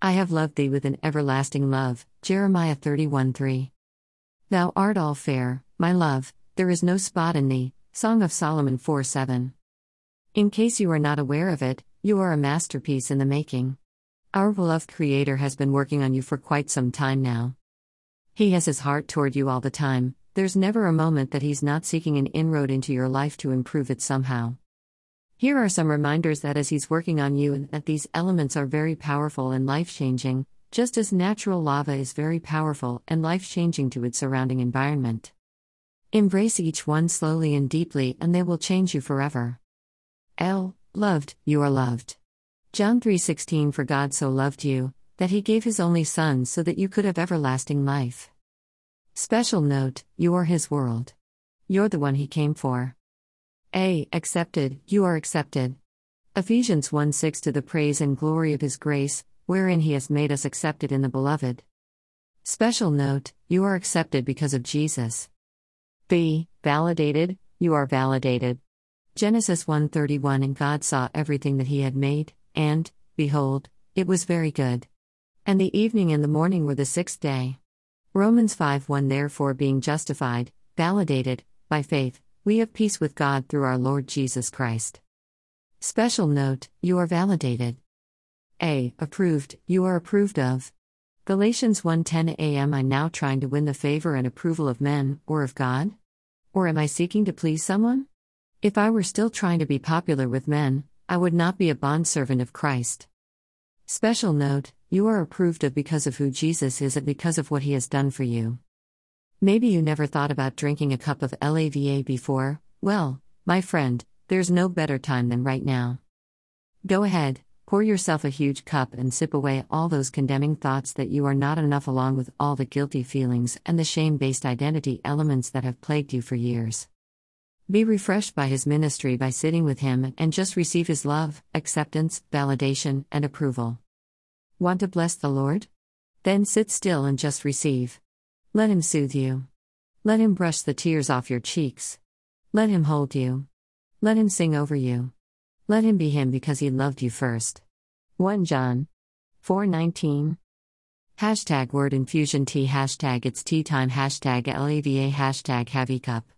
I have loved thee with an everlasting love. Jeremiah 31 3. Thou art all fair, my love, there is no spot in thee. Song of Solomon 4 7. In case you are not aware of it, you are a masterpiece in the making. Our beloved Creator has been working on you for quite some time now. He has his heart toward you all the time, there's never a moment that he's not seeking an inroad into your life to improve it somehow. Here are some reminders that as he's working on you and that these elements are very powerful and life changing, just as natural lava is very powerful and life changing to its surrounding environment. Embrace each one slowly and deeply, and they will change you forever. L. Loved, you are loved. John 3:16 For God so loved you that he gave his only son so that you could have everlasting life. Special note, you are his world. You're the one he came for. A. Accepted, you are accepted. Ephesians 1 6 To the praise and glory of His grace, wherein He has made us accepted in the Beloved. Special note, you are accepted because of Jesus. V. Validated, you are validated. Genesis 1:31 And God saw everything that he had made, and, behold, it was very good. And the evening and the morning were the sixth day. Romans 5:1 Therefore being justified, validated, by faith, we have peace with God through our Lord Jesus Christ. Special note You are validated. A. Approved, you are approved of. Galatians 1:10 Am I now trying to win the favor and approval of men, or of God? Or am I seeking to please someone? If I were still trying to be popular with men, I would not be a bondservant of Christ. Special note You are approved of because of who Jesus is and because of what he has done for you. Maybe you never thought about drinking a cup of LAVA before. Well, my friend, there's no better time than right now. Go ahead, pour yourself a huge cup and sip away all those condemning thoughts that you are not enough, along with all the guilty feelings and the shame based identity elements that have plagued you for years. Be refreshed by his ministry by sitting with him and just receive his love, acceptance, validation, and approval. Want to bless the Lord? Then sit still and just receive. Let him soothe you. Let him brush the tears off your cheeks. Let him hold you. Let him sing over you. Let him be him because he loved you first. 1 John 419. Hashtag word infusion tea hashtag it's tea time hashtag LAVA hashtag have cup.